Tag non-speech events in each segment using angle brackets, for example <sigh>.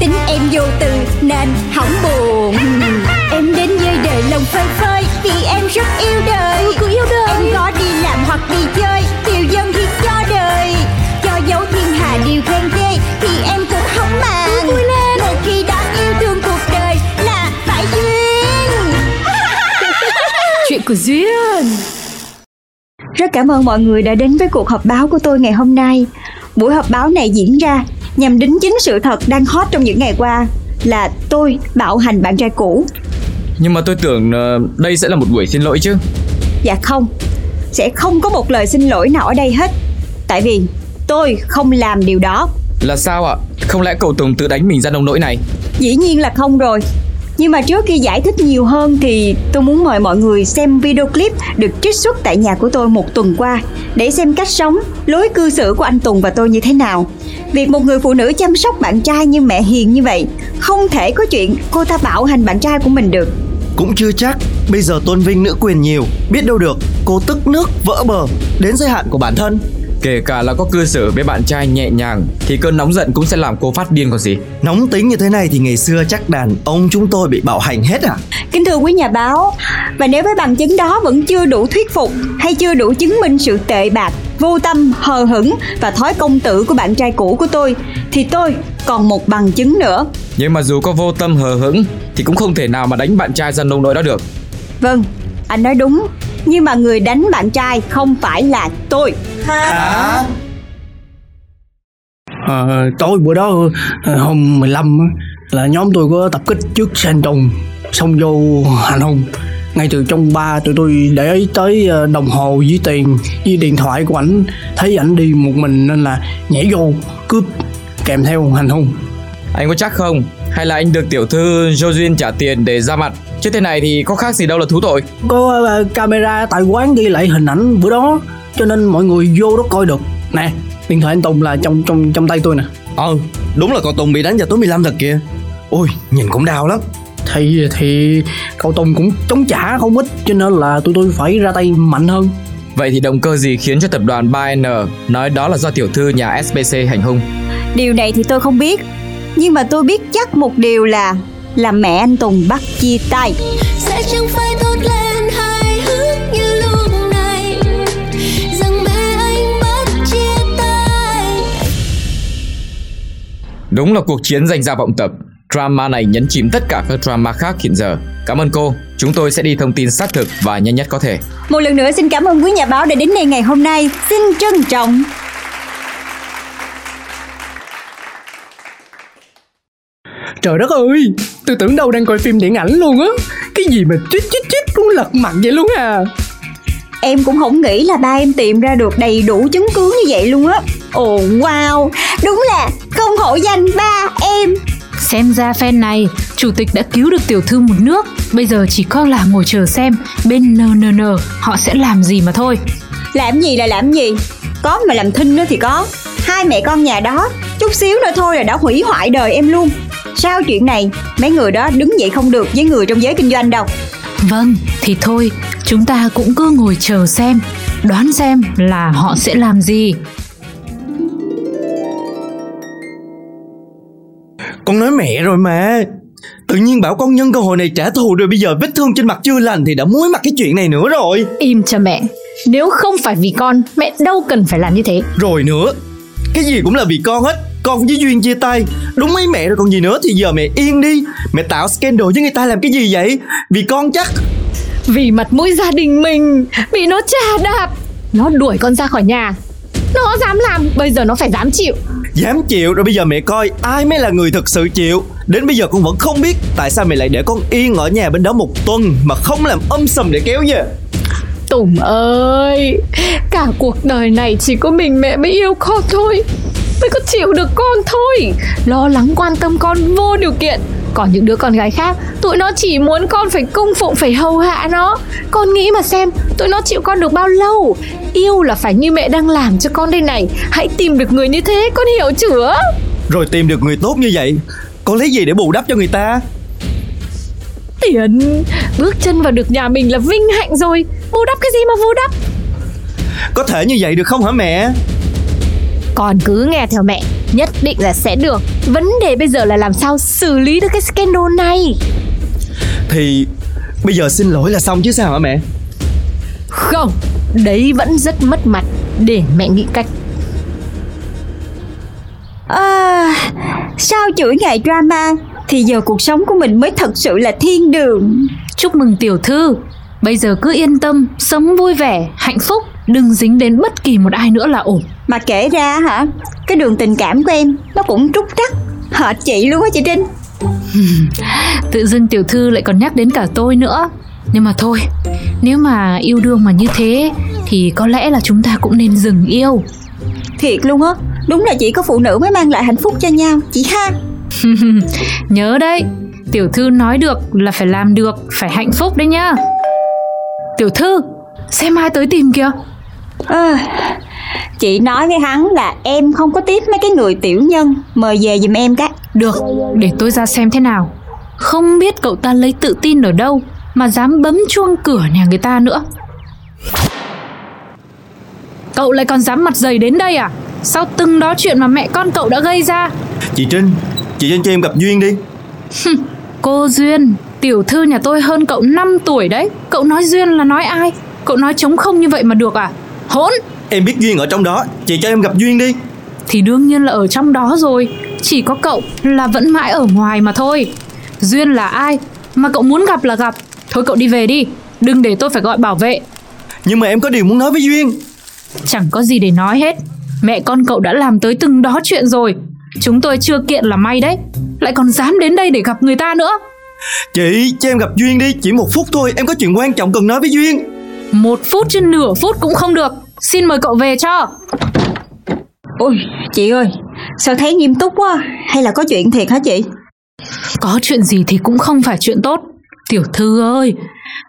Tính em vô từ Nên hỏng buồn. Em đến với đời lòng phơi phới Vì em rất yêu đời. Cứ yêu đời. Em có đi làm hoặc đi chơi Điều dân thì cho đời. Cho dấu thiên hà điều khen ghê Thì em cũng không màng. Vui lên. Một khi đã yêu thương cuộc đời Là phải duyên. Chuyện của Duyên. Rất cảm ơn mọi người đã đến với cuộc họp báo của tôi ngày hôm nay. Buổi họp báo này diễn ra nhằm đính chính sự thật đang hot trong những ngày qua là tôi bạo hành bạn trai cũ. Nhưng mà tôi tưởng ờ, đây sẽ là một buổi xin lỗi chứ Dạ không, sẽ không có một lời xin lỗi nào ở đây hết. Tại vì tôi không làm điều đó. Là sao ạ? Không lẽ cậu Tùng tự đánh mình ra nông nỗi này? Dĩ nhiên là không rồi. Nhưng mà trước khi giải thích nhiều hơn thì tôi muốn mời mọi người xem video clip được trích xuất tại nhà của tôi một tuần qua để xem cách sống, lối cư xử của anh Tùng và tôi như thế nào. Việc một người phụ nữ chăm sóc bạn trai như mẹ hiền như vậy, không thể có chuyện cô ta bạo hành bạn trai của mình được. Cũng chưa chắc Bây giờ tôn vinh nữ quyền nhiều Biết đâu được Cô tức nước vỡ bờ Đến giới hạn của bản thân Kể cả là có cư xử với bạn trai nhẹ nhàng Thì cơn nóng giận cũng sẽ làm cô phát điên còn gì. Nóng tính như thế này thì ngày xưa chắc đàn ông chúng tôi bị bạo hành hết à? Kính thưa quý nhà báo, và nếu với bằng chứng đó vẫn chưa đủ thuyết phục hay chưa đủ chứng minh sự tệ bạc, vô tâm, hờ hững và thói công tử của bạn trai cũ của tôi, thì tôi còn một bằng chứng nữa. Nhưng mà dù có vô tâm hờ hững Thì cũng không thể nào mà đánh bạn trai ra nông nỗi đó được. Vâng, anh nói đúng, nhưng mà người đánh bạn trai không phải là tôi. Hả? Ờ, tối bữa đó ờ, hôm 15 á, là nhóm tôi có tập kích trước San Tùng xong vô hành hung ngay từ trong ba tụi tôi để ý tới ờ, đồng hồ với tiền với điện thoại của ảnh thấy ảnh đi một mình nên là nhảy vô cướp kèm theo hành hung Anh có chắc không? Hay là anh được tiểu thư Jojin trả tiền để ra mặt Chứ thế này thì có khác gì đâu là thú tội. Có ờ, camera tại quán ghi lại hình ảnh bữa đó cho nên mọi người vô đó coi được. Nè điện thoại anh Tùng là trong trong trong tay tôi nè. Ờ Đúng là cậu Tùng bị đánh vào tối 15 thật kìa. Ôi nhìn cũng đau lắm. Thì thì cậu Tùng cũng chống trả không ít cho nên là tụi tôi phải ra tay mạnh hơn. Vậy thì động cơ gì khiến cho tập đoàn 3N nói đó là do tiểu thư nhà SBC hành hung? Điều này thì tôi không biết, nhưng mà tôi biết chắc một điều là là mẹ anh Tùng bắt chia tay. sẽ chẳng phải tốt lên hài hước như lúc này rằng mẹ anh bắt chia tay Đúng là cuộc chiến giành ra vọng tập. Drama này nhấn chìm tất cả các drama khác hiện giờ. Cảm ơn cô. Chúng tôi sẽ đi thông tin xác thực và nhanh nhất có thể. Một lần nữa xin cảm ơn quý nhà báo đã đến đây ngày hôm nay. Xin trân trọng. trời đất ơi tôi tưởng đâu đang coi phim điện ảnh luôn á. Cái gì mà chít chít chít cũng lật mặt vậy luôn à. Em cũng không nghĩ là ba em tìm ra được đầy đủ chứng cứ như vậy luôn á. Ồ wow, đúng là không hổ danh ba em. Xem ra fan này Chủ tịch đã cứu được tiểu thư một nước. Bây giờ chỉ có là ngồi chờ xem Bên NNN họ sẽ làm gì mà thôi. Làm gì là làm gì. Có mà làm thinh nữa thì có. Hai mẹ con nhà đó Chút xíu nữa thôi là đã hủy hoại đời em luôn Sao chuyện này? Mấy người đó đứng dậy không được với người trong giới kinh doanh đâu. Vâng, thì thôi Chúng ta cũng cứ ngồi chờ xem Đoán xem là họ sẽ làm gì. Con nói mẹ rồi mà. Tự nhiên bảo con nhân cơ hội này trả thù rồi bây giờ vết thương trên mặt chưa lành thì đã muối mặt cái chuyện này nữa rồi. Im cho mẹ. Nếu không phải vì con Mẹ đâu cần phải làm như thế. Rồi nữa. Cái gì cũng là vì con hết Con với Duyên chia tay. Đúng mấy mẹ rồi còn gì nữa Thì giờ mẹ yên đi. Mẹ tạo scandal với người ta làm cái gì vậy? Vì con chắc. Vì mặt mũi gia đình mình Bị nó chà đạp. Nó đuổi con ra khỏi nhà. Nó dám làm Bây giờ nó phải dám chịu. Dám chịu rồi bây giờ mẹ coi Ai mới là người thực sự chịu. Đến bây giờ con vẫn không biết Tại sao mẹ lại để con yên ở nhà bên đó một tuần Mà không làm âm sầm để kéo về. Tùng ơi Cả cuộc đời này chỉ có mình mẹ mới yêu con thôi Mới có chịu được con thôi. Lo lắng quan tâm con vô điều kiện. Còn những đứa con gái khác Tụi nó chỉ muốn con phải cung phụng Phải hầu hạ nó. Con nghĩ mà xem Tụi nó chịu con được bao lâu? Yêu là phải như mẹ đang làm cho con đây này. Hãy tìm được người như thế con hiểu chưa? Rồi tìm được người tốt như vậy Con lấy gì để bù đắp cho người ta? Tiền. Bước chân vào được nhà mình là vinh hạnh rồi. Bù đắp cái gì mà bù đắp? Có thể như vậy được không hả mẹ Con cứ nghe theo mẹ Nhất định là sẽ được Vấn đề bây giờ là làm sao xử lý được cái scandal này Thì bây giờ xin lỗi là xong chứ sao hả mẹ Không Đấy vẫn rất mất mặt Để mẹ nghĩ cách À, sau chuỗi ngày drama thì giờ cuộc sống của mình mới thật sự là thiên đường. Chúc mừng tiểu thư. Bây giờ cứ yên tâm, sống vui vẻ, hạnh phúc, đừng dính đến bất kỳ một ai nữa là ổn. Mà kể ra hả, cái đường tình cảm của em nó cũng trúc trắc. Hệt chị luôn á chị Trinh. <laughs> Tự dưng tiểu thư lại còn nhắc đến cả tôi nữa. Nhưng mà thôi, nếu mà yêu đương mà như thế thì có lẽ là chúng ta cũng nên dừng yêu. Thiệt luôn á, đúng là chỉ có phụ nữ mới mang lại hạnh phúc cho nhau, chị ha. <laughs> Nhớ đấy, tiểu thư nói được là phải làm được, phải hạnh phúc đấy nhá. Tiểu thư, xem ai tới tìm kìa. À, chị nói với hắn là em không có tiếp mấy cái người tiểu nhân, mời về giùm em cái. Được, để tôi ra xem thế nào. Không biết cậu ta lấy tự tin ở đâu mà dám bấm chuông cửa nhà người ta nữa. Cậu lại còn dám mặt dày đến đây à? Sau từng đó chuyện mà mẹ con cậu đã gây ra Chị Trinh Chị Trinh cho em gặp Duyên đi Cô Duyên Tiểu thư nhà tôi hơn cậu 5 tuổi đấy Cậu nói Duyên là nói ai Cậu nói trống không như vậy mà được à Hỗn Em biết Duyên ở trong đó Chị cho em gặp Duyên đi. Thì đương nhiên là ở trong đó rồi. Chỉ có cậu là vẫn mãi ở ngoài mà thôi. Duyên là ai Mà cậu muốn gặp là gặp. Thôi cậu đi về đi Đừng để tôi phải gọi bảo vệ. Nhưng mà em có điều muốn nói với Duyên. Chẳng có gì để nói hết. Mẹ con cậu đã làm tới từng đó chuyện rồi. Chúng tôi chưa kiện là may đấy. Lại còn dám đến đây để gặp người ta nữa. Chị cho em gặp Duyên đi Chỉ một phút thôi. Em có chuyện quan trọng cần nói với Duyên. Một phút chứ nửa phút cũng không được Xin mời cậu về cho. Ôi chị ơi Sao thấy nghiêm túc quá Hay là có chuyện thiệt hả chị? Có chuyện gì thì cũng không phải chuyện tốt. Tiểu thư ơi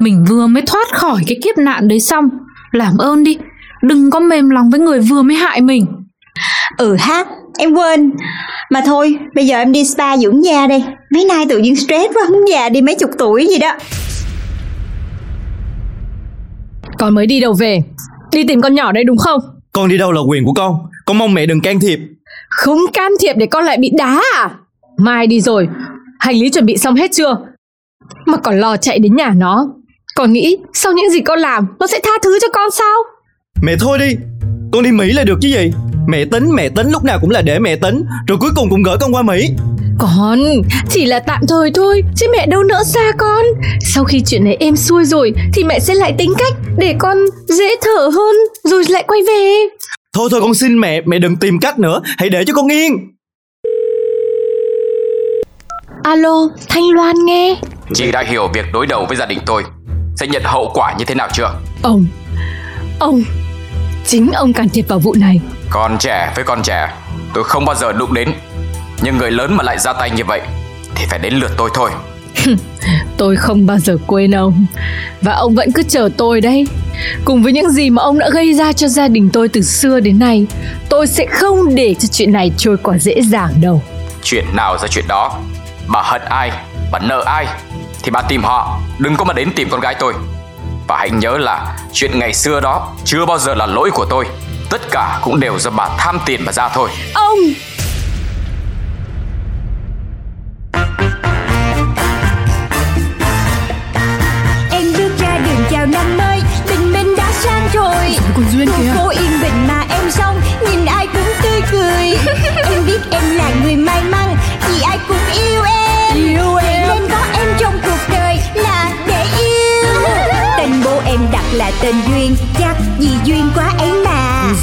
Mình vừa mới thoát khỏi cái kiếp nạn đấy xong. Làm ơn đi Đừng có mềm lòng với người vừa mới hại mình. Ừ ha Em quên. Mà thôi bây giờ em đi spa dưỡng da đây. Mấy nay tự nhiên stress quá muốn già đi mấy chục tuổi gì đó. Con mới đi đâu về Đi tìm con nhỏ đây đúng không? Con đi đâu là quyền của con? Con mong mẹ đừng can thiệp. Không can thiệp để con lại bị đá à? Mai đi rồi. Hành lý chuẩn bị xong hết chưa? Mà còn lo chạy đến nhà nó. Con nghĩ sau những gì con làm Nó sẽ tha thứ cho con sao? Mẹ thôi đi. Con đi Mỹ là được chứ gì? Mẹ tính mẹ tính lúc nào cũng là để mẹ tính. Rồi cuối cùng cũng gửi con qua Mỹ Con Chỉ là tạm thời thôi Chứ mẹ đâu nỡ xa con. Sau khi chuyện này êm xuôi rồi Thì mẹ sẽ lại tính cách Để con dễ thở hơn Rồi lại quay về. Thôi thôi con xin mẹ Mẹ đừng tìm cách nữa. Hãy để cho con yên. Alo Thanh Loan nghe. Chị đã hiểu việc đối đầu với gia đình tôi. Sẽ nhận hậu quả như thế nào chưa? Ông Ông Chính ông can thiệp vào vụ này. Con trẻ với con trẻ Tôi không bao giờ đụng đến Nhưng người lớn mà lại ra tay như vậy Thì phải đến lượt tôi thôi. <laughs> Tôi không bao giờ quên ông. Và ông vẫn cứ chờ tôi đấy. Cùng với những gì mà ông đã gây ra cho gia đình tôi từ xưa đến nay Tôi sẽ không để cho chuyện này trôi qua dễ dàng đâu. Chuyện nào ra chuyện đó? Bà hận ai? Bà nợ ai? Thì bà tìm họ. Đừng có mà đến tìm con gái tôi. Và hãy nhớ là Chuyện ngày xưa đó Chưa bao giờ là lỗi của tôi. Tất cả cũng đều do bà tham tiền mà ra thôi. Ông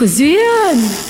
đời